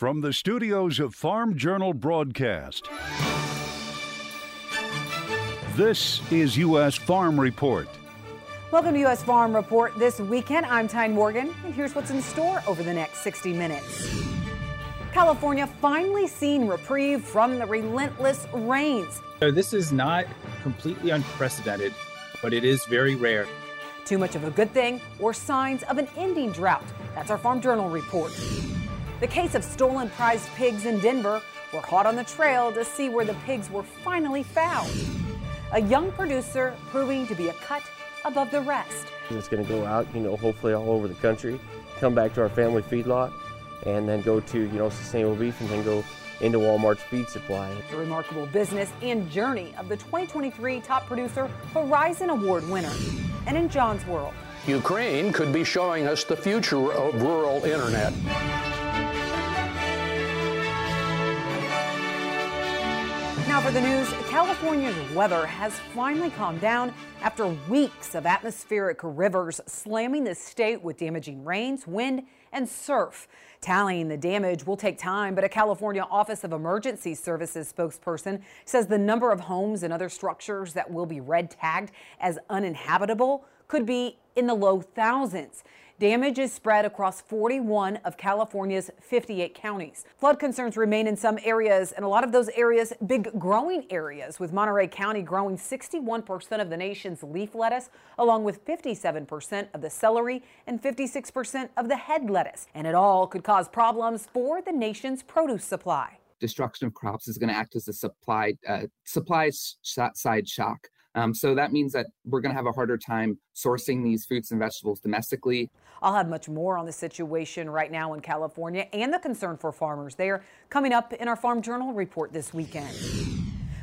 From the studios of Farm Journal Broadcast, this is U.S. Farm Report. Welcome to U.S. Farm Report this weekend. I'm Tyne Morgan, and here's what's in store over the next 60 minutes. California finally seen reprieve from the relentless rains. So this is not completely unprecedented, but it is very rare. Too much of a good thing or signs of an ending drought. That's our Farm Journal report. The case of stolen prized pigs in Denver. We're hot on the trail to see where the pigs were finally found. A young producer proving to be a cut above the rest. It's going to go out, you know, hopefully all over the country, come back to our family feedlot, and then go to, you know, sustainable beef and then go into Walmart's feed supply. The remarkable business and journey of the 2023 top producer Horizon Award winner. And in John's world, Ukraine could be showing us the future of rural internet. Now for the news, California's weather has finally calmed down after weeks of atmospheric rivers slamming the state with damaging rains, wind, and surf. Tallying the damage will take time, but a California Office of Emergency Services spokesperson says the number of homes and other structures that will be red tagged as uninhabitable could be in the low thousands. Damage is spread across 41 of California's 58 counties. Flood concerns remain in some areas, and a lot of those areas, big growing areas, with Monterey County growing 61% of the nation's leaf lettuce, along with 57% of the celery and 56% of the head lettuce. And it all could cause problems for the nation's produce supply. Destruction of crops is going to act as a supply uh, supply side shock um, so that means that we're going to have a harder time sourcing these fruits and vegetables domestically. I'll have much more on the situation right now in California and the concern for farmers there coming up in our Farm Journal report this weekend.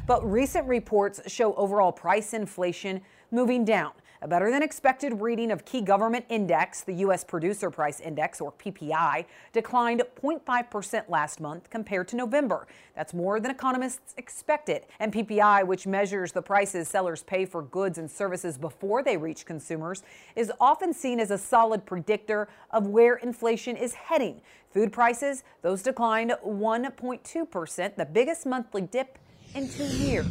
But recent reports show overall price inflation moving down. A better than expected reading of key government index, the U.S. Producer Price Index, or PPI, declined 0.5% last month compared to November. That's more than economists expected. And PPI, which measures the prices sellers pay for goods and services before they reach consumers, is often seen as a solid predictor of where inflation is heading. Food prices, those declined 1.2%, the biggest monthly dip in two years.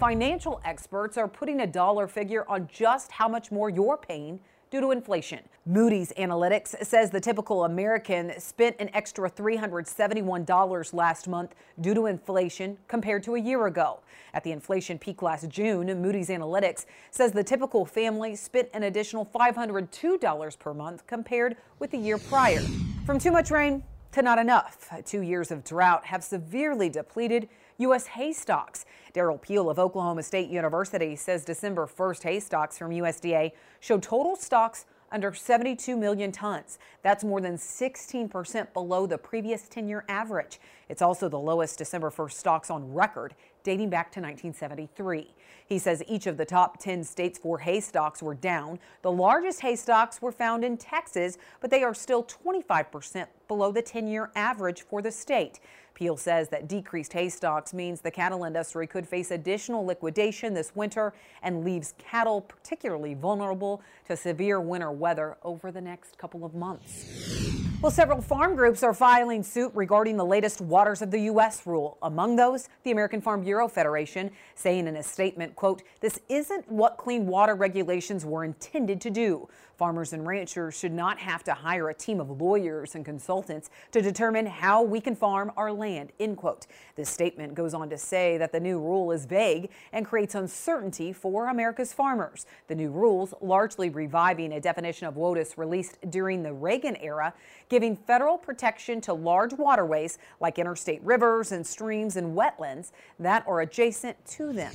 Financial experts are putting a dollar figure on just how much more you're paying due to inflation. Moody's Analytics says the typical American spent an extra $371 last month due to inflation compared to a year ago. At the inflation peak last June, Moody's Analytics says the typical family spent an additional $502 per month compared with the year prior. From too much rain to not enough, two years of drought have severely depleted U.S. hay stocks. Derrell Peel of Oklahoma State University says December 1st hay stocks from USDA showed total stocks under 72 million tons. That's more than 16% below the previous 10 year average. It's also the lowest December 1st stocks on record, dating back to 1973. He says each of the top 10 states for hay stocks were down. The largest hay stocks were found in Texas, but they are still 25% below the 10 year average for the state. Peel says that decreased hay stocks means the cattle industry could face additional liquidation this winter and leaves cattle particularly vulnerable to severe winter weather over the next couple of months. Well, several farm groups are filing suit regarding the latest Waters of the U.S. rule. Among those, the American Farm Bureau Federation saying in a statement, quote, this isn't what clean water regulations were intended to do. Farmers and ranchers should not have to hire a team of lawyers and consultants to determine how we can farm our land, end quote. This statement goes on to say that the new rule is vague and creates uncertainty for America's farmers. The new rules, largely reviving a definition of WOTUS released during the Reagan era, giving federal protection to large waterways like interstate rivers and streams and wetlands that are adjacent to them.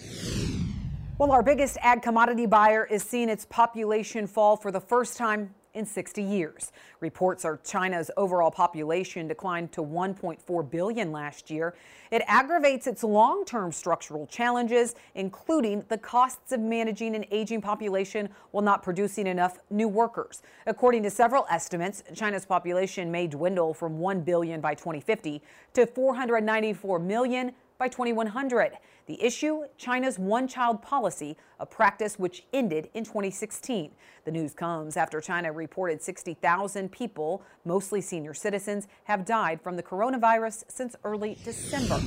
Well, our biggest ag commodity buyer is seeing its population fall for the first time in 60 years. Reports are China's overall population declined to 1.4 billion last year. It aggravates its long-term structural challenges, including the costs of managing an aging population while not producing enough new workers. According to several estimates, China's population may dwindle from 1 billion by 2050 to 494 million by 2100. The issue China's one child policy, a practice which ended in 2016. The news comes after China reported 60,000 people, mostly senior citizens, have died from the coronavirus since early December.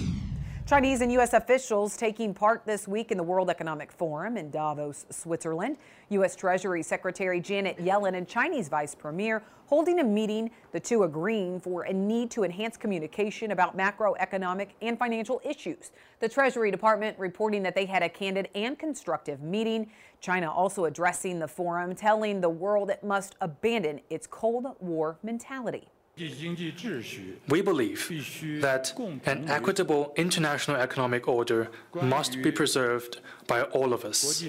Chinese and U.S. officials taking part this week in the World Economic Forum in Davos, Switzerland. U.S. Treasury Secretary Janet Yellen and Chinese Vice Premier holding a meeting, the two agreeing for a need to enhance communication about macroeconomic and financial issues. The Treasury Department reporting that they had a candid and constructive meeting. China also addressing the forum, telling the world it must abandon its Cold War mentality. We believe that an equitable international economic order must be preserved by all of us.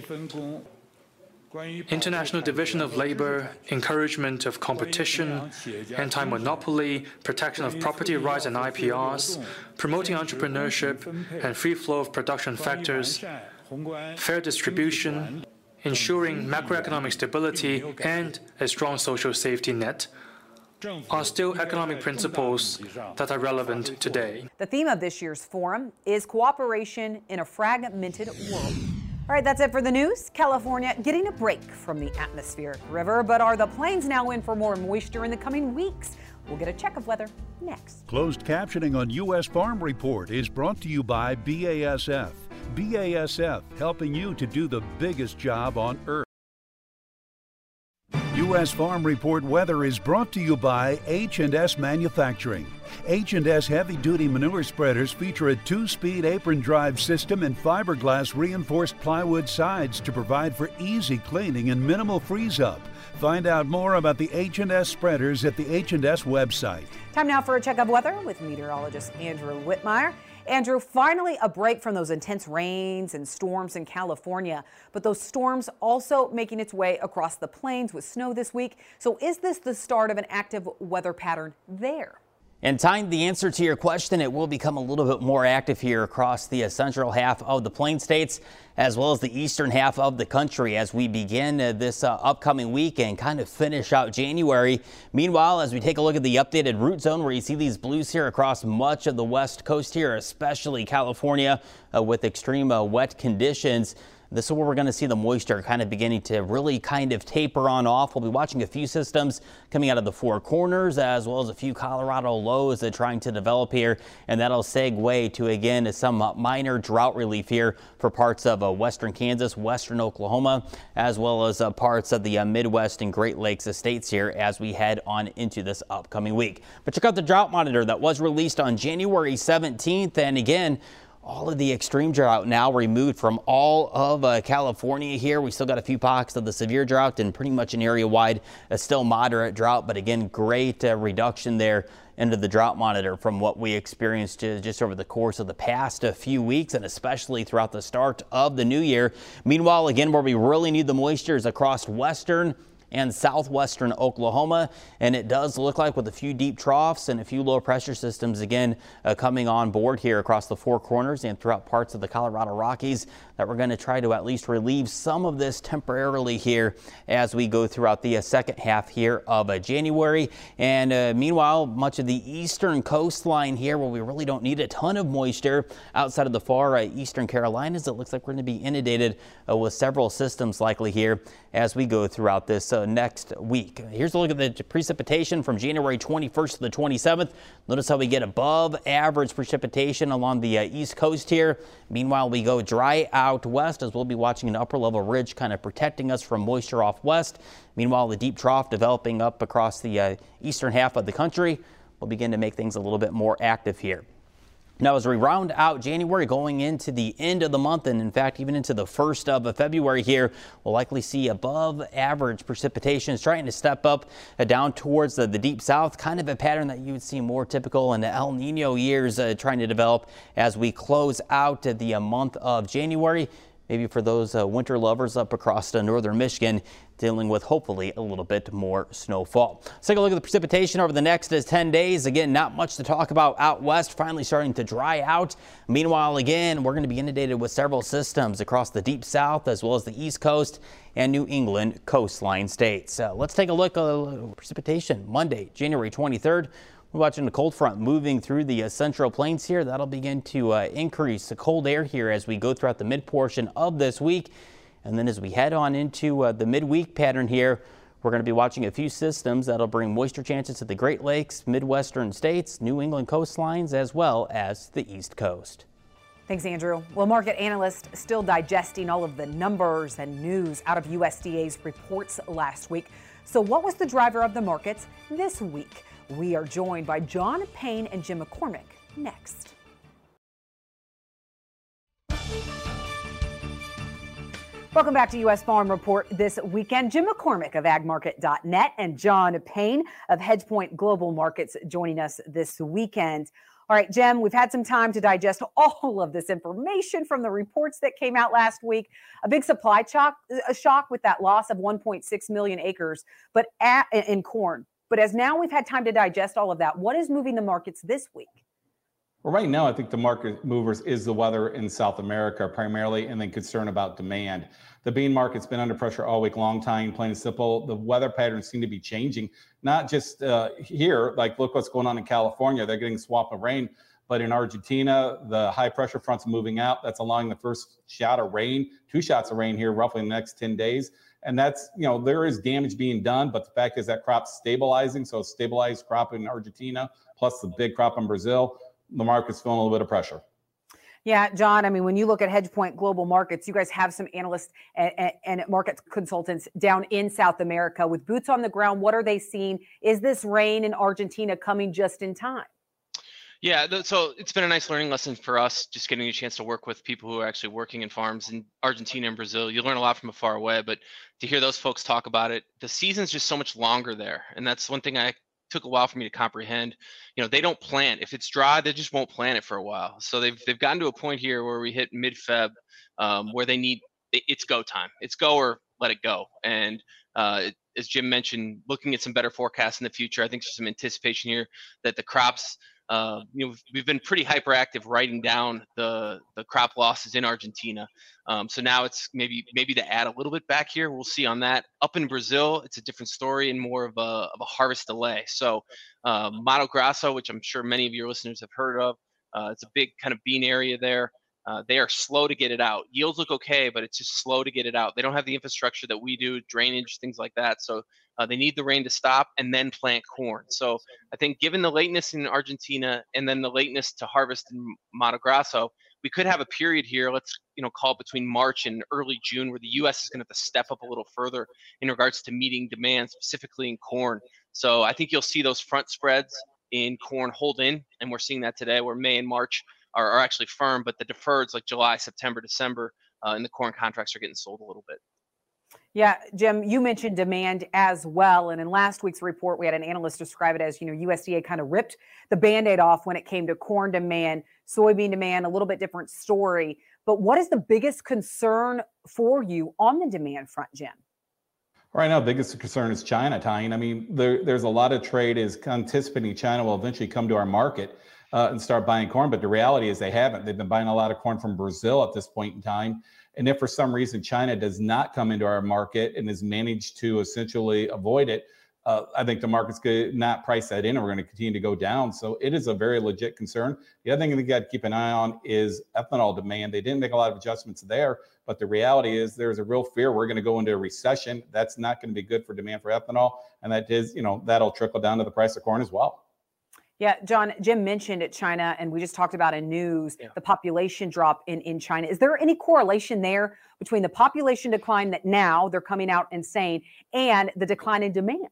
International division of labor, encouragement of competition, anti monopoly, protection of property rights and IPRs, promoting entrepreneurship and free flow of production factors, fair distribution, ensuring macroeconomic stability, and a strong social safety net are still economic principles that are relevant today. The theme of this year's forum is cooperation in a fragmented world. All right, that's it for the news. California getting a break from the atmospheric river, but are the plains now in for more moisture in the coming weeks? We'll get a check of weather next. Closed captioning on U.S. Farm Report is brought to you by BASF. BASF helping you to do the biggest job on earth. U.S. Farm Report weather is brought to you by H&S Manufacturing. H&S heavy-duty manure spreaders feature a two-speed apron drive system and fiberglass reinforced plywood sides to provide for easy cleaning and minimal freeze-up. Find out more about the H&S spreaders at the H&S website. Time now for a check of weather with meteorologist Andrew Whitmire. Andrew, finally a break from those intense rains and storms in California, but those storms also making its way across the plains with snow this week. So is this the start of an active weather pattern there? And Tyne the answer to your question, it will become a little bit more active here across the central half of the plain states as well as the eastern half of the country as we begin uh, this uh, upcoming week and kind of finish out January. Meanwhile, as we take a look at the updated root zone where you see these blues here across much of the west coast here, especially California uh, with extreme uh, wet conditions. This is where we're going to see the moisture kind of beginning to really kind of taper on off. We'll be watching a few systems coming out of the four corners as well as a few Colorado lows that are trying to develop here. And that'll segue to again some minor drought relief here for parts of uh, western Kansas, western Oklahoma, as well as uh, parts of the uh, Midwest and Great Lakes estates here as we head on into this upcoming week. But check out the drought monitor that was released on January 17th. And again, all of the extreme drought now removed from all of uh, California here. We still got a few pockets of the severe drought and pretty much an area wide, a still moderate drought, but again, great uh, reduction there into the drought monitor from what we experienced uh, just over the course of the past uh, few weeks and especially throughout the start of the new year. Meanwhile, again, where we really need the moisture is across western and southwestern Oklahoma. And it does look like with a few deep troughs and a few low pressure systems again uh, coming on board here across the four corners and throughout parts of the Colorado Rockies that we're going to try to at least relieve some of this temporarily here as we go throughout the uh, second half here of uh, January. And uh, meanwhile, much of the eastern coastline here where we really don't need a ton of moisture outside of the far uh, eastern Carolinas, it looks like we're going to be inundated uh, with several systems likely here as we go throughout this next week. Here's a look at the precipitation from January 21st to the 27th. Notice how we get above average precipitation along the uh, east coast here. Meanwhile, we go dry out west as we'll be watching an upper level ridge kind of protecting us from moisture off west. Meanwhile, the deep trough developing up across the uh, eastern half of the country will begin to make things a little bit more active here. Now, as we round out January going into the end of the month, and in fact, even into the first of February here, we'll likely see above average precipitation trying to step up uh, down towards the, the, deep south, kind of a pattern that you would see more typical in the El Nino years uh, trying to develop as we close out the uh, month of January maybe for those uh, winter lovers up across uh, northern Michigan dealing with hopefully a little bit more snowfall. Let's take a look at the precipitation over the next uh, 10 days. Again, not much to talk about out west, finally starting to dry out. Meanwhile, again, we're going to be inundated with several systems across the deep south as well as the east coast and New England coastline states. Uh, let's take a look at uh, precipitation Monday, January 23rd. We're watching a cold front moving through the uh, central plains here. That'll begin to uh, increase the cold air here as we go throughout the mid portion of this week. And then as we head on into uh, the midweek pattern here, we're going to be watching a few systems that'll bring moisture chances to the Great Lakes, Midwestern states, New England coastlines, as well as the East Coast. Thanks, Andrew. Well, market analysts still digesting all of the numbers and news out of USDA's reports last week. So, what was the driver of the markets this week? We are joined by John Payne and Jim McCormick next. Welcome back to U.S. Farm Report this weekend. Jim McCormick of agmarket.net and John Payne of HedgePoint Global Markets joining us this weekend. All right, Jim, we've had some time to digest all of this information from the reports that came out last week. A big supply shock, a shock with that loss of 1.6 million acres, but at, in corn. But as now we've had time to digest all of that, what is moving the markets this week? Well, right now, I think the market movers is the weather in South America primarily, and then concern about demand. The bean market's been under pressure all week long, Tyne plain and simple. The weather patterns seem to be changing, not just uh, here, like look what's going on in California. They're getting a swap of rain, but in Argentina, the high pressure front's moving out. That's allowing the first shot of rain, two shots of rain here roughly in the next 10 days. And that's, you know, there is damage being done, but the fact is that crop's stabilizing. So stabilized crop in Argentina, plus the big crop in Brazil the market's feeling a little bit of pressure. Yeah, John, I mean, when you look at HedgePoint Global Markets, you guys have some analysts and, and, and, market consultants down in South America with boots on the ground. What are they seeing? Is this rain in Argentina coming just in time? Yeah, so it's been a nice learning lesson for us, just getting a chance to work with people who are actually working in farms in Argentina and Brazil. You learn a lot from afar away, but to hear those folks talk about it, the season's just so much longer there. And that's one thing I took a while for me to comprehend. You know, they don't plant. If it's dry, they just won't plant it for a while. So they've they've gotten to a point here where we hit mid Feb, um, where they need it's go time. It's go or let it go. And uh, as Jim mentioned, looking at some better forecasts in the future, I think there's some anticipation here that the crops uh, you know, we've been pretty hyperactive writing down the the crop losses in Argentina. Um, so now it's maybe maybe to add a little bit back here. We'll see on that. Up in Brazil, it's a different story and more of a of a harvest delay. So uh, Mato Grosso, which I'm sure many of your listeners have heard of, uh, it's a big kind of bean area there. Uh, they are slow to get it out. Yields look okay, but it's just slow to get it out. They don't have the infrastructure that we do, drainage, things like that. So uh, they need the rain to stop and then plant corn. So I think given the lateness in Argentina and then the lateness to harvest in Mato Grosso, we could have a period here, let's you know call between March and early June, where the U.S. is going to have to step up a little further in regards to meeting demand, specifically in corn. So I think you'll see those front spreads in corn hold in, and we're seeing that today, where May and March are, are actually firm, but the deferreds like July, September, December, uh, and the corn contracts are getting sold a little bit. Yeah, Jim, you mentioned demand as well. And in last week's report, we had an analyst describe it as, you know, USDA kind of ripped the band aid off when it came to corn demand, soybean demand, a little bit different story. But what is the biggest concern for you on the demand front, Jim? Right now, biggest concern is China, Tyne. I mean, there, there's a lot of trade is anticipating China will eventually come to our market uh, and start buying corn. But the reality is they haven't. They've been buying a lot of corn from Brazil at this point in time. And if for some reason China does not come into our market and has managed to essentially avoid it, uh, I think the market's going to not price that in and we're going to continue to go down. So it is a very legit concern. The other thing we got to keep an eye on is ethanol demand. They didn't make a lot of adjustments there, but the reality is there's a real fear we're going to go into a recession. That's not going to be good for demand for ethanol. And that is, you know, that'll trickle down to the price of corn as well. Yeah, John, Jim mentioned at China, and we just talked about in news yeah. the population drop in, in China. Is there any correlation there between the population decline that now they're coming out and saying and the decline in demand?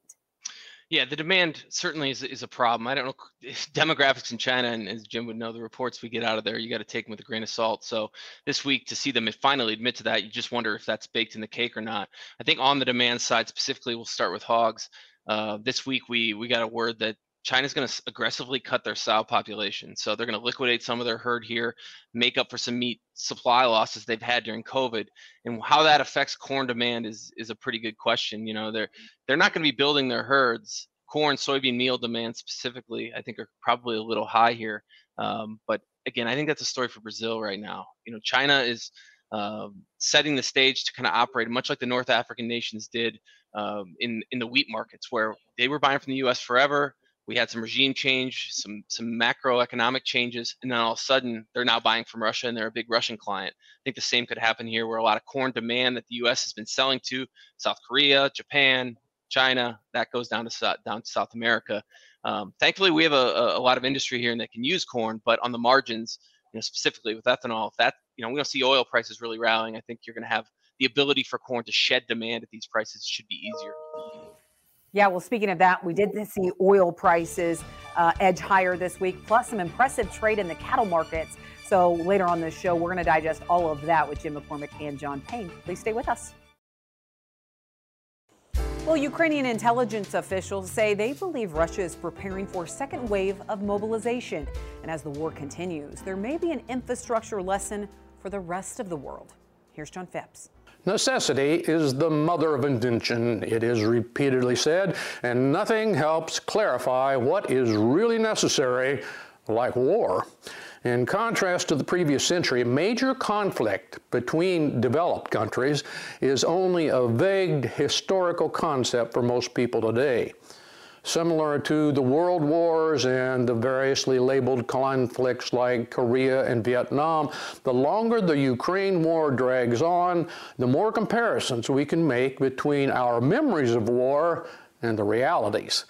Yeah, the demand certainly is, is a problem. I don't know demographics in China, and as Jim would know, the reports we get out of there, you got to take them with a grain of salt. So this week to see them finally admit to that, you just wonder if that's baked in the cake or not. I think on the demand side specifically, we'll start with hogs. Uh, this week we we got a word that China's going to aggressively cut their sow population. So they're going to liquidate some of their herd here, make up for some meat supply losses they've had during COVID. And how that affects corn demand is is a pretty good question. You know, they're they're not going to be building their herds. Corn, soybean meal demand specifically, I think, are probably a little high here. Um, but again, I think that's a story for Brazil right now. You know, China is um, setting the stage to kind of operate much like the North African nations did um, in in the wheat markets, where they were buying from the U.S. forever we had some regime change, some some macroeconomic changes, and then all of a sudden they're now buying from Russia and they're a big Russian client. I think the same could happen here, where a lot of corn demand that the U.S. has been selling to South Korea, Japan, China, that goes down to down to South America. Um, thankfully, we have a, a lot of industry here and that can use corn, but on the margins, you know, specifically with ethanol, if that you know we don't see oil prices really rallying, I think you're going to have the ability for corn to shed demand at these prices should be easier. Yeah, well, speaking of that, we did see oil prices uh, edge higher this week, plus some impressive trade in the cattle markets. So later on this show, we're going to digest all of that with Jim McCormick and John Payne. Please stay with us. Well, Ukrainian intelligence officials say they believe Russia is preparing for a second wave of mobilization. And as the war continues, there may be an infrastructure lesson for the rest of the world. Here's John Phipps. Necessity is the mother of invention, it is repeatedly said, and nothing helps clarify what is really necessary like war. In contrast to the previous century, major conflict between developed countries is only a vague historical concept for most people today similar to the world wars and the variously labeled conflicts like Korea and Vietnam, the longer the Ukraine war drags on, the more comparisons we can make between our memories of war and the realities.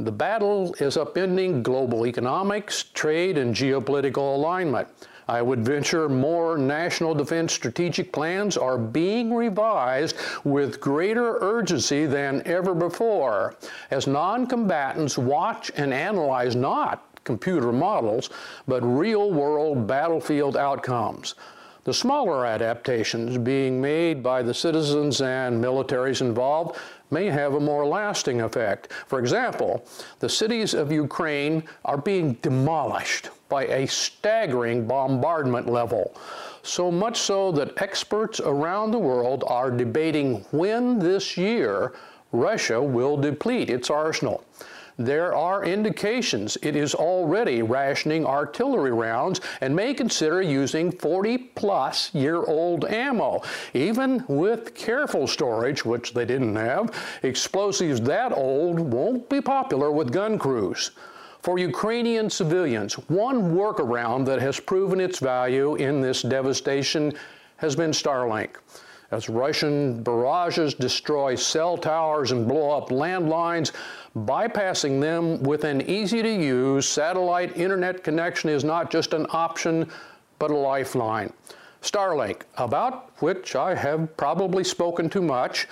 The battle is upending global economics, trade, and geopolitical alignment. I would venture more national defense strategic plans are being revised with greater urgency than ever before as non combatants watch and analyze not computer models, but real world battlefield outcomes. The smaller adaptations being made by the citizens and militaries involved may have a more lasting effect. For example, the cities of Ukraine are being demolished by a staggering bombardment level. So much so that experts around the world are debating when this year Russia will deplete its arsenal there are indications it is already rationing artillery rounds and may consider using 40 plus year old ammo. Even with careful storage, which they didn't have, explosives that old won't be popular with gun crews. For Ukrainian civilians, one workaround that has proven its value in this devastation has been Starlink as Russian barrages destroy cell towers and blow up landlines, bypassing them with an easy to use satellite internet connection is not just an option, but a lifeline. Starlink, about which I have probably spoken too much,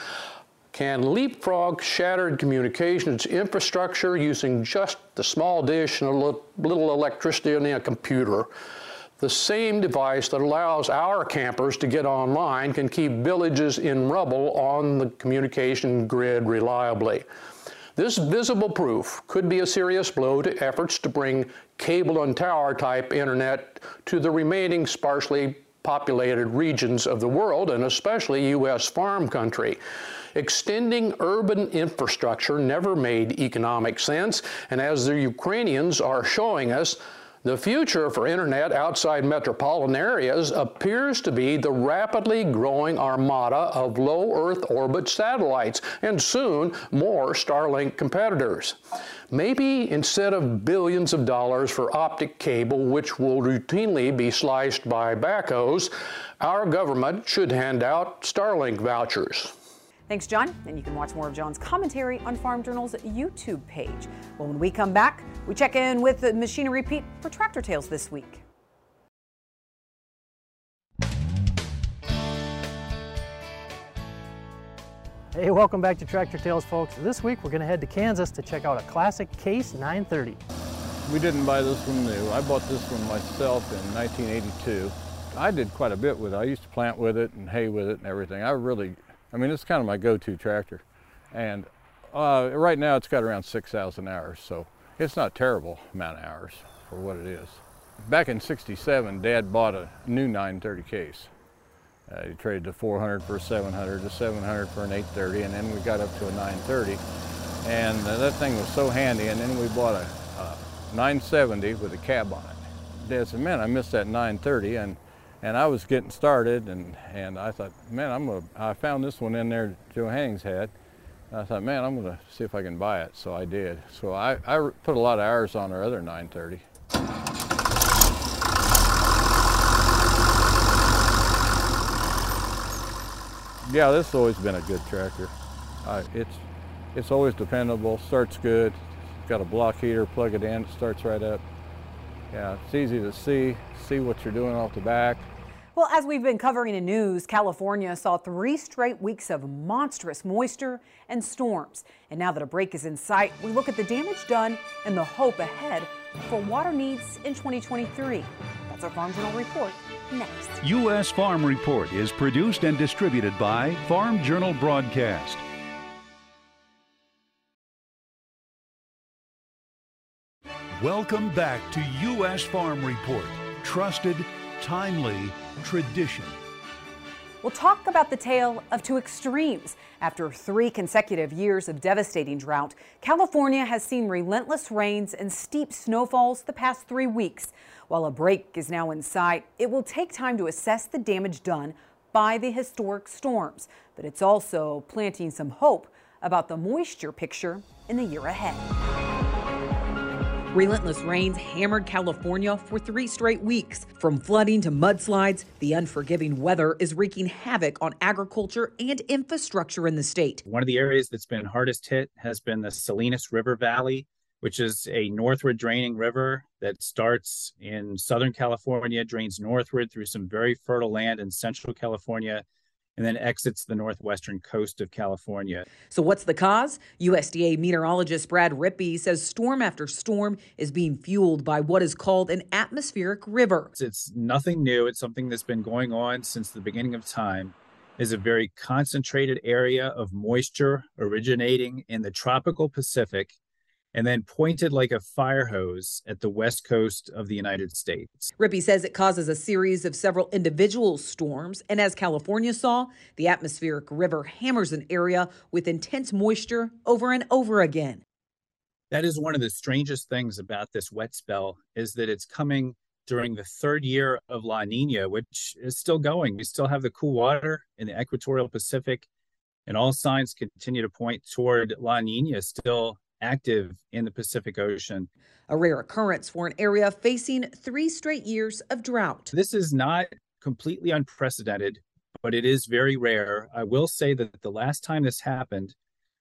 can leapfrog shattered communications infrastructure using just the small dish and a little electricity in a computer. The same device that allows our campers to get online can keep villages in rubble on the communication grid reliably. This visible proof could be a serious blow to efforts to bring cable and tower type internet to the remaining sparsely populated regions of the world and especially U.S. farm country. Extending urban infrastructure never made economic sense, and as the Ukrainians are showing us, the future for internet outside metropolitan areas appears to be the rapidly growing armada of low Earth orbit satellites and soon more Starlink competitors. Maybe instead of billions of dollars for optic cable, which will routinely be sliced by backhoes, our government should hand out Starlink vouchers. Thanks, John. And you can watch more of John's commentary on Farm Journal's YouTube page. Well, when we come back, we check in with the machinery Pete for Tractor Tales this week. Hey, welcome back to Tractor Tales, folks. This week we're going to head to Kansas to check out a classic Case 930. We didn't buy this one new. I bought this one myself in 1982. I did quite a bit with it. I used to plant with it and hay with it and everything. I really I mean, it's kind of my go-to tractor. And uh, right now it's got around 6,000 hours, so it's not terrible amount of hours for what it is. Back in 67, Dad bought a new 930 case. Uh, he traded the 400 for a 700, the 700 for an 830, and then we got up to a 930. And uh, that thing was so handy, and then we bought a, a 970 with a cab on it. Dad said, man, I missed that 930, and and I was getting started and, and I thought, man, I'm gonna, I found this one in there Joe Hennings had And I thought, man, I'm to see if I can buy it. So I did. So I, I put a lot of hours on our other 930. Yeah, this has always been a good tractor. Uh, it's it's always dependable, starts good. Got a block heater, plug it in, it starts right up. Yeah, it's easy to see, see what you're doing off the back. Well, as we've been covering in news, California saw three straight weeks of monstrous moisture and storms. And now that a break is in sight, we look at the damage done and the hope ahead for water needs in 2023. That's our Farm Journal report next. U.S. Farm Report is produced and distributed by Farm Journal Broadcast. Welcome back to U.S. Farm Report. Trusted, timely, tradition. We'll talk about the tale of two extremes. After three consecutive years of devastating drought, California has seen relentless rains and steep snowfalls the past three weeks. While a break is now in sight, it will take time to assess the damage done by the historic storms. But it's also planting some hope about the moisture picture in the year ahead. Relentless rains hammered California for three straight weeks. From flooding to mudslides, the unforgiving weather is wreaking havoc on agriculture and infrastructure in the state. One of the areas that's been hardest hit has been the Salinas River Valley, which is a northward draining river that starts in Southern California, drains northward through some very fertile land in Central California, and then exits the northwestern coast of California. So, what's the cause? USDA meteorologist Brad Rippey says storm after storm is being fueled by what is called an atmospheric river. It's nothing new, it's something that's been going on since the beginning of time. Is a very concentrated area of moisture originating in the tropical Pacific and then pointed like a fire hose at the west coast of the United States. Rippey says it causes a series of several individual storms, and as California saw, the atmospheric river hammers an area with intense moisture over and over again. That is one of the strangest things about this wet spell is that it's coming during the third year of La Nina, which is still going. We still have the cool water in the equatorial Pacific, and all signs continue to point toward La Nina still active in the Pacific Ocean. A rare occurrence for an area facing three straight years of drought. This is not completely unprecedented, but it is very rare. I will say that the last time this happened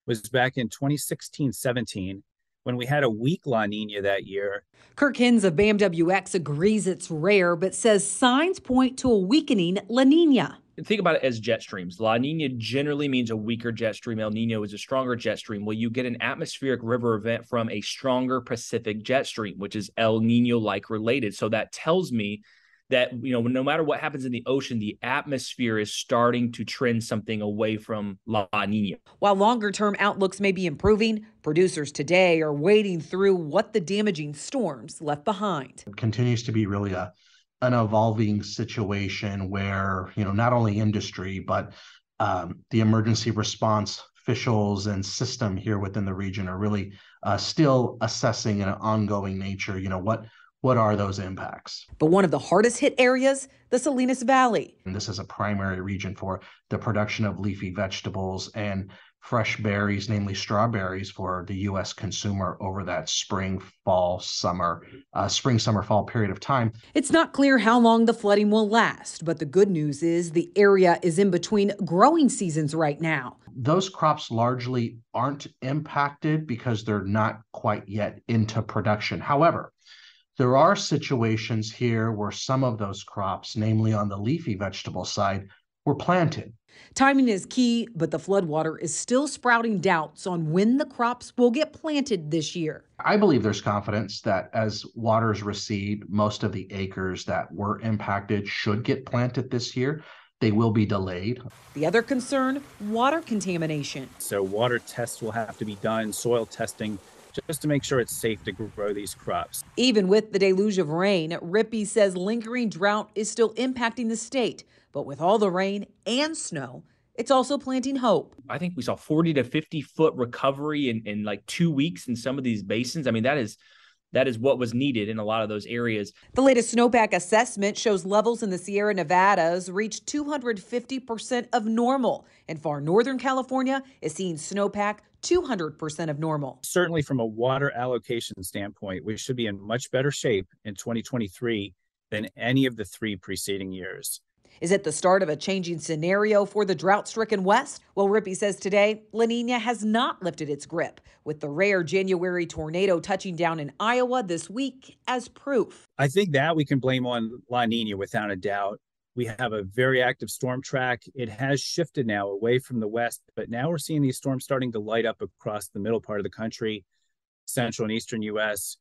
was back in 2016 17 when we had a weak La Nina that year. Kirk Hinz of BAMWX agrees it's rare, but says signs point to a weakening La Nina think about it as jet streams. La Nina generally means a weaker jet stream. El Nino is a stronger jet stream. Well, you get an atmospheric river event from a stronger Pacific jet stream, which is El Nino like related. So that tells me that you know no matter what happens in the ocean the atmosphere is starting to trend something away from la nina while longer term outlooks may be improving producers today are wading through what the damaging storms left behind it continues to be really a an evolving situation where you know not only industry but um, the emergency response officials and system here within the region are really uh, still assessing in an ongoing nature you know what what are those impacts? But one of the hardest hit areas the salinas valley. And this is a primary region for the production of leafy vegetables and fresh berries, namely strawberries, for the U.S. consumer over that spring, fall, summer, uh, spring, summer, fall period of time. It's not clear how long the flooding will last, but the good news is the area is in between growing seasons right now. Those crops largely aren't impacted because they're not quite yet into production. However, there are situations here where some of those crops, namely on the leafy vegetable side, were planted. Timing is key, but the floodwater is still sprouting doubts on when the crops will get planted this year. I believe there's confidence that as waters recede, most of the acres that were impacted should get planted this year. They will be delayed. The other concern water contamination. So, water tests will have to be done, soil testing just to make sure it's safe to grow these crops. Even with the deluge of rain, Rippey says lingering drought is still impacting the state. But with all the rain and snow, it's also planting hope. I think we saw 40 to 50 foot recovery in, in like two weeks in some of these basins. I mean, that is that is what was needed in a lot of those areas. The latest snowpack assessment shows levels in the Sierra Nevadas reached 250% of normal, and far northern California is seeing snowpack 200% of normal. Certainly, from a water allocation standpoint, we should be in much better shape in 2023 than any of the three preceding years. Is it the start of a changing scenario for the drought stricken West? Well, Rippey says today La Nina has not lifted its grip, with the rare January tornado touching down in Iowa this week as proof. I think that we can blame on La Nina without a doubt. We have a very active storm track. It has shifted now away from the west, but now we're seeing these storms starting to light up across the middle part of the country, central and eastern U.S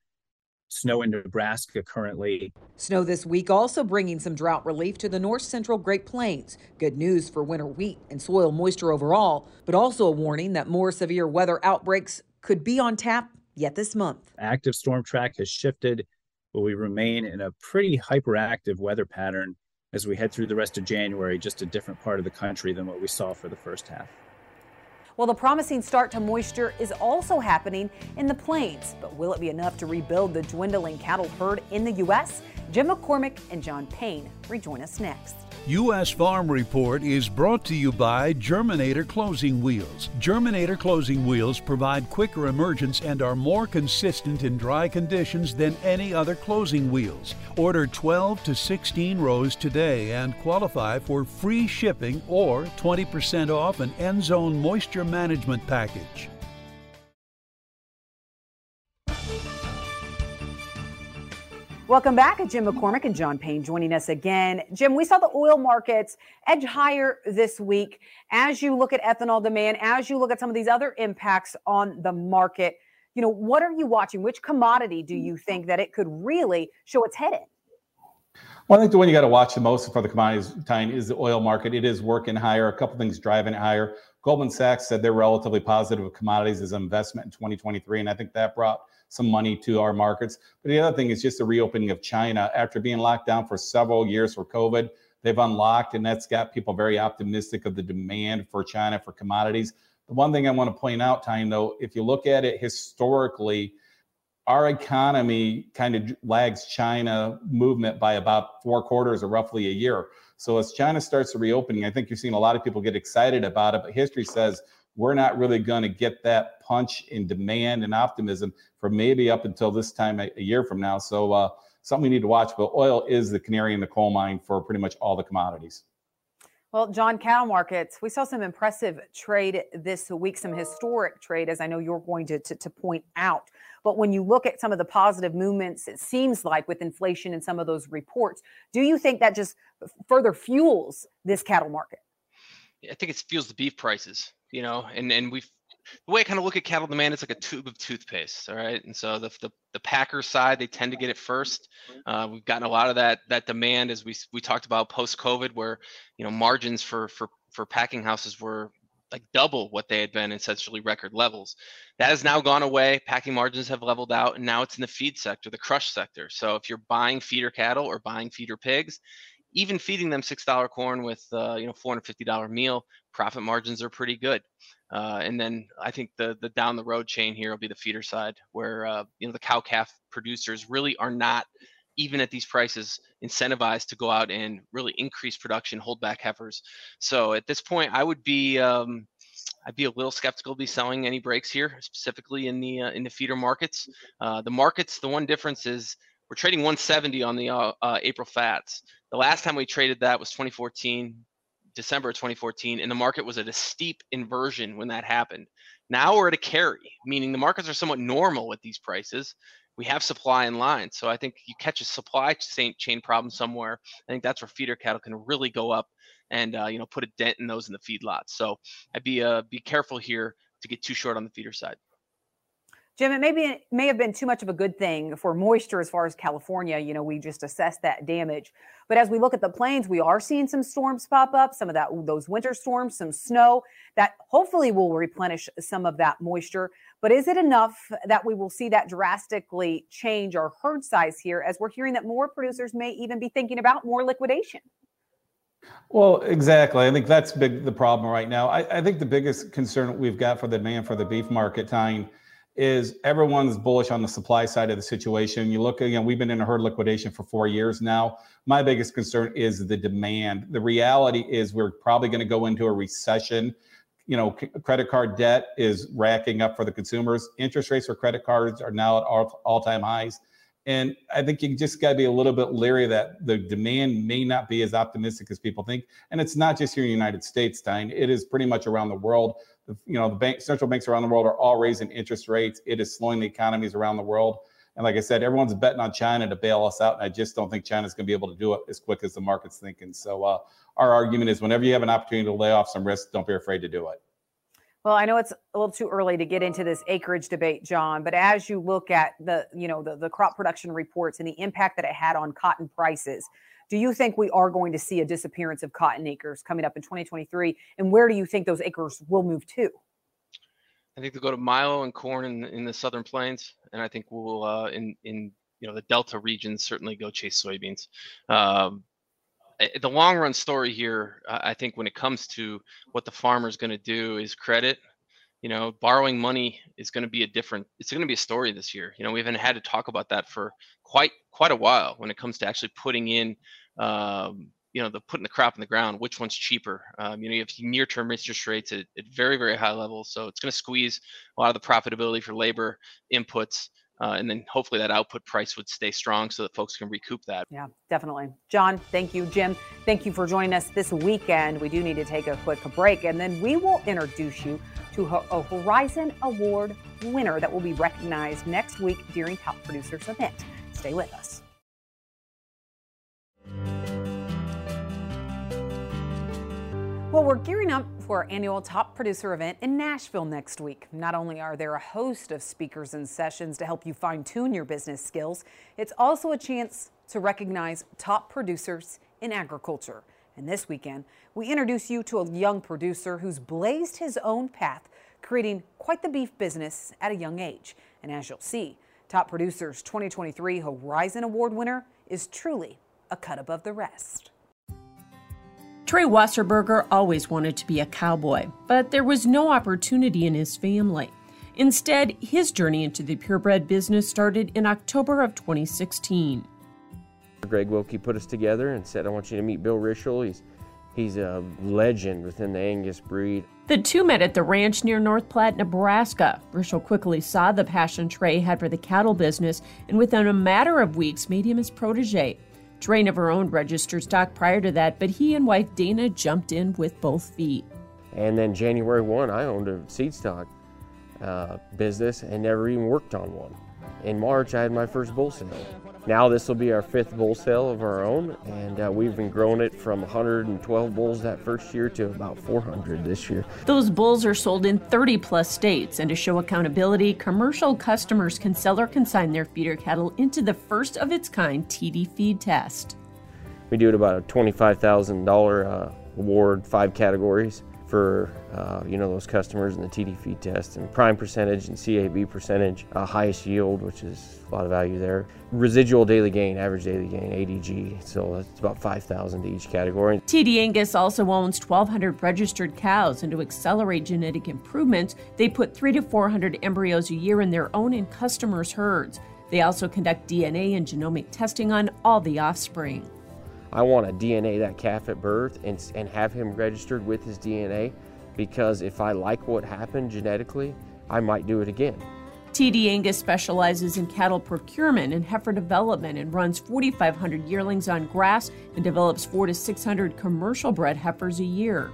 snow in Nebraska currently. Snow this week also bringing some drought relief to the north central Great Plains. Good news for winter wheat and soil moisture overall, but also a warning that more severe weather outbreaks could be on tap yet this month. Active storm track has shifted, but we remain in a pretty hyperactive weather pattern as we head through the rest of January, just a different part of the country than what we saw for the first half. Well, the promising start to moisture is also happening in the plains, but will it be enough to rebuild the dwindling cattle herd in the U.S.? Jim McCormick and John Payne rejoin us next. U.S. Farm Report is brought to you by Germinator Closing Wheels. Germinator Closing Wheels provide quicker emergence and are more consistent in dry conditions than any other closing wheels. Order 12 to 16 rows today and qualify for free shipping or 20% off an end zone moisture management package. Welcome back. Jim McCormick and John Payne joining us again. Jim, we saw the oil markets edge higher this week. As you look at ethanol demand, as you look at some of these other impacts on the market, you know, what are you watching? Which commodity do you think that it could really show its head in? Well, I think the one you got to watch the most for the commodities time is the oil market. It is working higher. A couple things driving it higher. Goldman Sachs said they're relatively positive of commodities as an investment in 2023, and I think that brought some money to our markets. But the other thing is just the reopening of China after being locked down for several years for COVID. They've unlocked, and that's got people very optimistic of the demand for China for commodities. The one thing I want to point out, Tyne, though, if you look at it historically, our economy kind of lags China movement by about four quarters or roughly a year. So as China starts to reopening, I think you're seeing a lot of people get excited about it, but history says we're not really going to get that punch in demand and optimism for maybe up until this time a, a year from now. So uh, something we need to watch. But oil is the canary in the coal mine for pretty much all the commodities. Well, John, cattle markets, we saw some impressive trade this week, some historic trade, as I know you're going to, to, to, point out. But when you look at some of the positive movements, it seems like with inflation and some of those reports, do you think that just further fuels this cattle market? I think it fuels the beef prices you know, and and we the way I kind of look at cattle demand it's like a tube of toothpaste, all right. And so the the, the packer side, they tend to get it first. Uh, we've gotten a lot of that that demand as we we talked about post COVID, where you know margins for for for packing houses were like double what they had been essentially record levels. That has now gone away. Packing margins have leveled out, and now it's in the feed sector, the crush sector. So if you're buying feeder cattle or buying feeder pigs, even feeding them six dollar corn with uh, you know four hundred fifty dollar meal, profit margins are pretty good. Uh, and then I think the the down the road chain here will be the feeder side, where uh, you know the cow calf producers really are not even at these prices incentivized to go out and really increase production, hold back heifers. So at this point, I would be um, I'd be a little skeptical to be selling any breaks here, specifically in the uh, in the feeder markets. Uh, the markets, the one difference is we're trading 170 on the uh, uh, April fats. The last time we traded that was 2014, December 2014, and the market was at a steep inversion when that happened. Now we're at a carry, meaning the markets are somewhat normal at these prices. We have supply in line. So I think you catch a supply chain problem somewhere. I think that's where feeder cattle can really go up and uh, you know put a dent in those in the feedlots. So I'd be uh, be careful here to get too short on the feeder side. Jim, it may be it may have been too much of a good thing for moisture as far as California. You know, we just assessed that damage. But as we look at the plains, we are seeing some storms pop up, some of that those winter storms, some snow that hopefully will replenish some of that moisture. But is it enough that we will see that drastically change our herd size here as we're hearing that more producers may even be thinking about more liquidation? Well, exactly. I think that's big the problem right now. I, I think the biggest concern we've got for the demand for the beef market, Tyne, is everyone's bullish on the supply side of the situation. You look again, we've been in a herd liquidation for four years now. My biggest concern is the demand. The reality is we're probably going to go into a recession. You know, c- credit card debt is racking up for the consumers. Interest rates for credit cards are now at all, all-time highs. And I think you just got to be a little bit leery that the demand may not be as optimistic as people think. And it's not just here in the United States, Tyne. It is pretty much around the world. You know, the bank, central banks around the world are all raising interest rates. It is slowing the economies around the world. And like I said, everyone's betting on China to bail us out. And I just don't think China's going to be able to do it as quick as the market's thinking. So uh, our argument is whenever you have an opportunity to lay off some risk, don't be afraid to do it. Well, I know it's a little too early to get into this acreage debate, John, but as you look at the, you know, the, the crop production reports and the impact that it had on cotton prices, do you think we are going to see a disappearance of cotton acres coming up in 2023? And where do you think those acres will move to? I think they'll go to milo and corn in, in the southern plains, and I think we'll uh, in in you know the delta regions certainly go chase soybeans. Um, the long run story here, I think, when it comes to what the farmer is going to do is credit. You know, borrowing money is going to be a different. It's going to be a story this year. You know, we haven't had to talk about that for quite quite a while when it comes to actually putting in. Um, you know, the putting the crop in the ground, which one's cheaper? Um, you know, you have near-term interest rates at, at very, very high levels, so it's going to squeeze a lot of the profitability for labor inputs. Uh, and then hopefully that output price would stay strong so that folks can recoup that. Yeah, definitely. John, thank you. Jim, thank you for joining us this weekend. We do need to take a quick break, and then we will introduce you to a Horizon Award winner that will be recognized next week during Top Producers event. Stay with us. Well, we're gearing up for our annual Top Producer event in Nashville next week. Not only are there a host of speakers and sessions to help you fine tune your business skills, it's also a chance to recognize top producers in agriculture. And this weekend, we introduce you to a young producer who's blazed his own path, creating quite the beef business at a young age. And as you'll see, Top Producers 2023 Horizon Award winner is truly a cut above the rest. Trey Wasserburger always wanted to be a cowboy, but there was no opportunity in his family. Instead, his journey into the purebred business started in October of 2016. Greg Wilkie put us together and said, I want you to meet Bill Rishel. He's, he's a legend within the Angus breed. The two met at the ranch near North Platte, Nebraska. Rishel quickly saw the passion Trey had for the cattle business and within a matter of weeks made him his protege. Trey never owned registered stock prior to that, but he and wife Dana jumped in with both feet. And then January 1, I owned a seed stock uh, business and never even worked on one. In March, I had my first bull sale. Now this will be our fifth bull sale of our own, and uh, we've been growing it from 112 bulls that first year to about 400 this year. Those bulls are sold in 30 plus states, and to show accountability, commercial customers can sell or consign their feeder cattle into the first of its kind TD feed test. We do it about a $25,000 uh, award, five categories for uh, you know those customers in the TD feed test and prime percentage and CAB percentage, uh, highest yield, which is a lot of value there. Residual daily gain, average daily gain, ADG, so it's about 5,000 to each category. TD Angus also owns 1,200 registered cows, and to accelerate genetic improvements, they put three to 400 embryos a year in their own and customers' herds. They also conduct DNA and genomic testing on all the offspring. I want to DNA that calf at birth and, and have him registered with his DNA because if I like what happened genetically, I might do it again. TD Angus specializes in cattle procurement and heifer development and runs 4,500 yearlings on grass and develops 4 to 600 commercial bred heifers a year.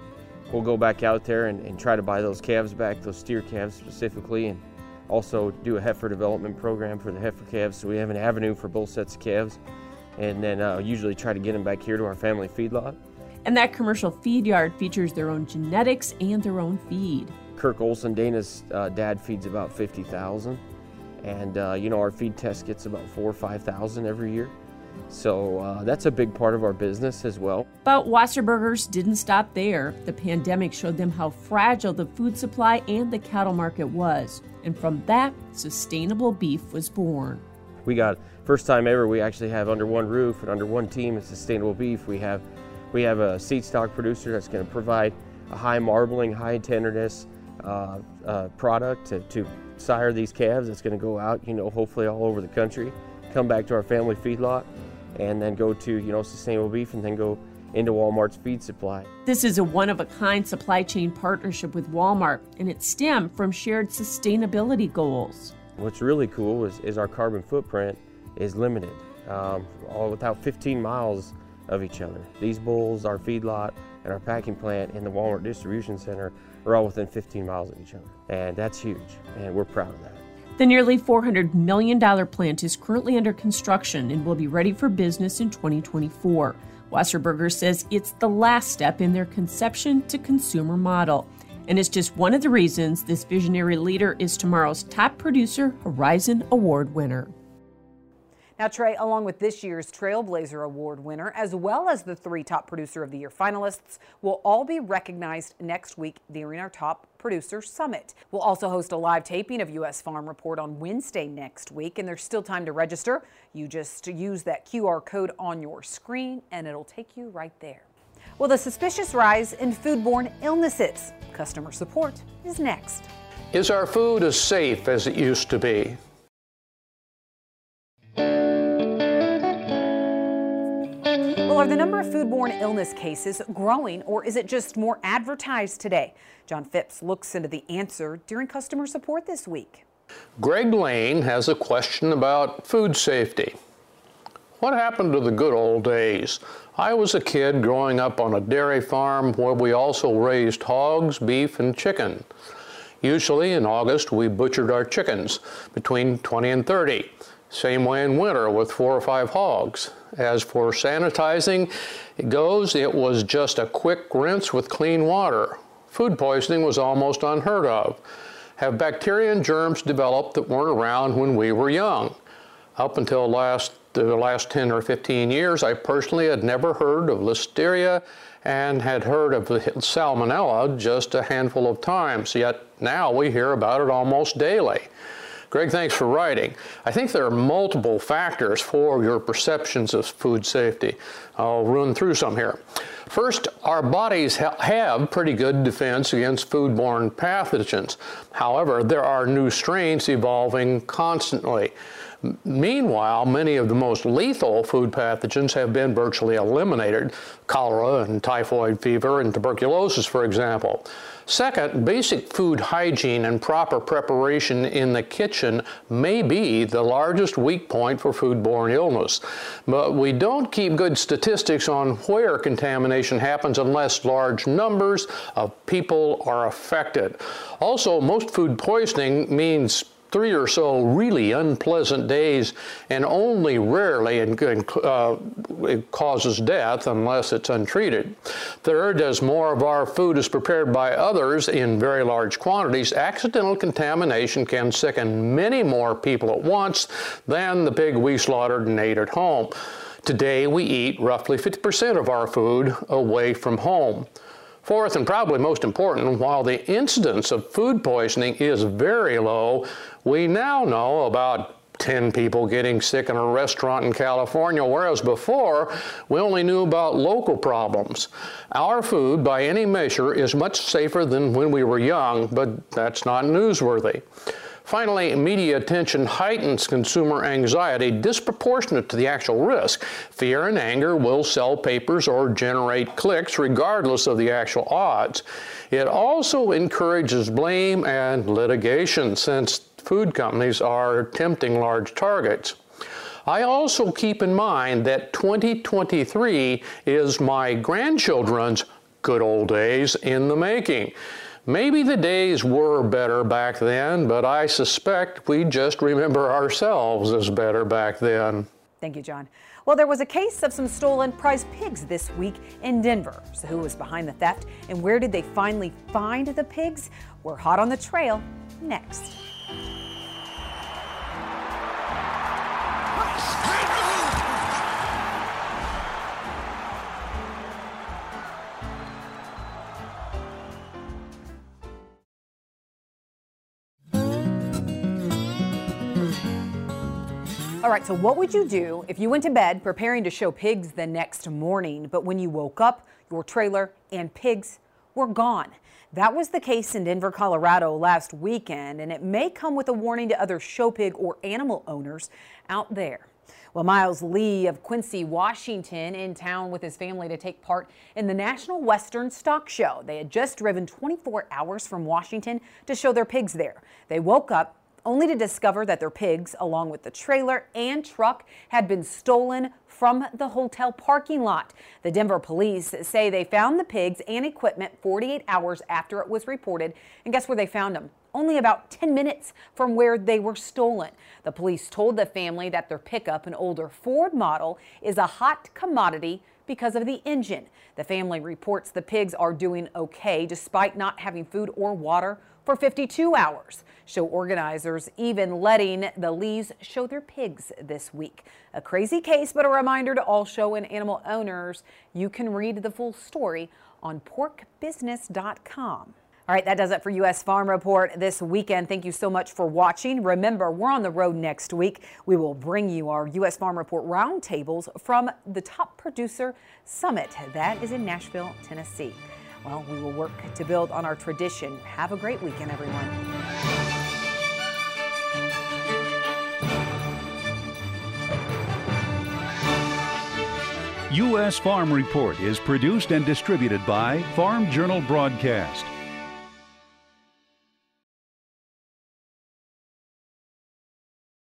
We'll go back out there and, and try to buy those calves back, those steer calves specifically, and also do a heifer development program for the heifer calves so we have an avenue for both sets of calves and then uh, usually try to get them back here to our family feedlot. And that commercial feed yard features their own genetics and their own feed. Kirk Olson, Dana's uh, dad, feeds about 50,000. And, uh, you know, our feed test gets about four or 5,000 every year. So uh, that's a big part of our business as well. But Wasserburgers didn't stop there. The pandemic showed them how fragile the food supply and the cattle market was. And from that, sustainable beef was born. We got first time ever we actually have under one roof and under one team of sustainable beef. We have we have a seed stock producer that's going to provide a high marbling, high tenderness, uh, uh, product to, to sire these calves that's going to go out, you know, hopefully all over the country, come back to our family feedlot, and then go to, you know, sustainable beef and then go into Walmart's feed supply. This is a one of a kind supply chain partnership with Walmart, and it stemmed from shared sustainability goals. What's really cool is, is our carbon footprint is limited, um, all without 15 miles of each other. These bulls, our feedlot, and our packing plant and the Walmart distribution center are all within 15 miles of each other. And that's huge, and we're proud of that. The nearly $400 million plant is currently under construction and will be ready for business in 2024. Wasserburger says it's the last step in their conception to consumer model. And it's just one of the reasons this visionary leader is tomorrow's top producer Horizon Award winner. Now, Trey, along with this year's Trailblazer Award winner, as well as the three Top Producer of the Year finalists, will all be recognized next week during our Top Producer Summit. We'll also host a live taping of U.S. Farm Report on Wednesday next week, and there's still time to register. You just use that QR code on your screen, and it'll take you right there. Well, the suspicious rise in foodborne illnesses. Customer support is next. Is our food as safe as it used to be? Well, are the number of foodborne illness cases growing or is it just more advertised today? John Phipps looks into the answer during customer support this week. Greg Lane has a question about food safety. What happened to the good old days? I was a kid growing up on a dairy farm where we also raised hogs, beef, and chicken. Usually in August, we butchered our chickens between 20 and 30. Same way in winter with four or five hogs. As for sanitizing it goes, it was just a quick rinse with clean water. Food poisoning was almost unheard of. Have bacteria and germs developed that weren't around when we were young? Up until last, the last 10 or 15 years, I personally had never heard of listeria and had heard of salmonella just a handful of times, yet now we hear about it almost daily. Greg, thanks for writing. I think there are multiple factors for your perceptions of food safety. I'll run through some here. First, our bodies ha have pretty good defense against foodborne pathogens. However, there are new strains evolving constantly. Meanwhile, many of the most lethal food pathogens have been virtually eliminated, cholera and typhoid fever and tuberculosis, for example. Second, basic food hygiene and proper preparation in the kitchen may be the largest weak point for foodborne illness. But we don't keep good statistics on where contamination happens unless large numbers of people are affected. Also, most food poisoning means three or so really unpleasant days, and only rarely uh, it causes death unless it's untreated. Third, as more of our food is prepared by others in very large quantities, accidental contamination can sicken many more people at once than the pig we slaughtered and ate at home. Today, we eat roughly 50% of our food away from home. Fourth, and probably most important, while the incidence of food poisoning is very low, we now know about 10 people getting sick in a restaurant in California, whereas before we only knew about local problems. Our food, by any measure, is much safer than when we were young, but that's not newsworthy. Finally, media attention heightens consumer anxiety disproportionate to the actual risk. Fear and anger will sell papers or generate clicks regardless of the actual odds. It also encourages blame and litigation since food companies are tempting large targets. I also keep in mind that 2023 is my grandchildren's good old days in the making. Maybe the days were better back then, but I suspect we just remember ourselves as better back then. Thank you, John. Well, there was a case of some stolen prize pigs this week in Denver. So, who was behind the theft and where did they finally find the pigs? We're hot on the trail next. All right, so what would you do if you went to bed preparing to show pigs the next morning, but when you woke up, your trailer and pigs were gone. That was the case in Denver, Colorado last weekend, and it may come with a warning to other show pig or animal owners out there. Well, Miles Lee of Quincy, Washington, in town with his family to take part in the National Western Stock Show. They had just driven 24 hours from Washington to show their pigs there. They woke up only to discover that their pigs, along with the trailer and truck, had been stolen from the hotel parking lot. The Denver police say they found the pigs and equipment 48 hours after it was reported. And guess where they found them? Only about 10 minutes from where they were stolen. The police told the family that their pickup, an older Ford model, is a hot commodity because of the engine. The family reports the pigs are doing okay despite not having food or water for 52 hours. Show organizers even letting the Lees show their pigs this week. A crazy case, but a reminder to all show and animal owners you can read the full story on porkbusiness.com. All right, that does it for U.S. Farm Report this weekend. Thank you so much for watching. Remember, we're on the road next week. We will bring you our U.S. Farm Report roundtables from the Top Producer Summit. That is in Nashville, Tennessee. Well, we will work to build on our tradition. Have a great weekend, everyone. U.S. Farm Report is produced and distributed by Farm Journal Broadcast.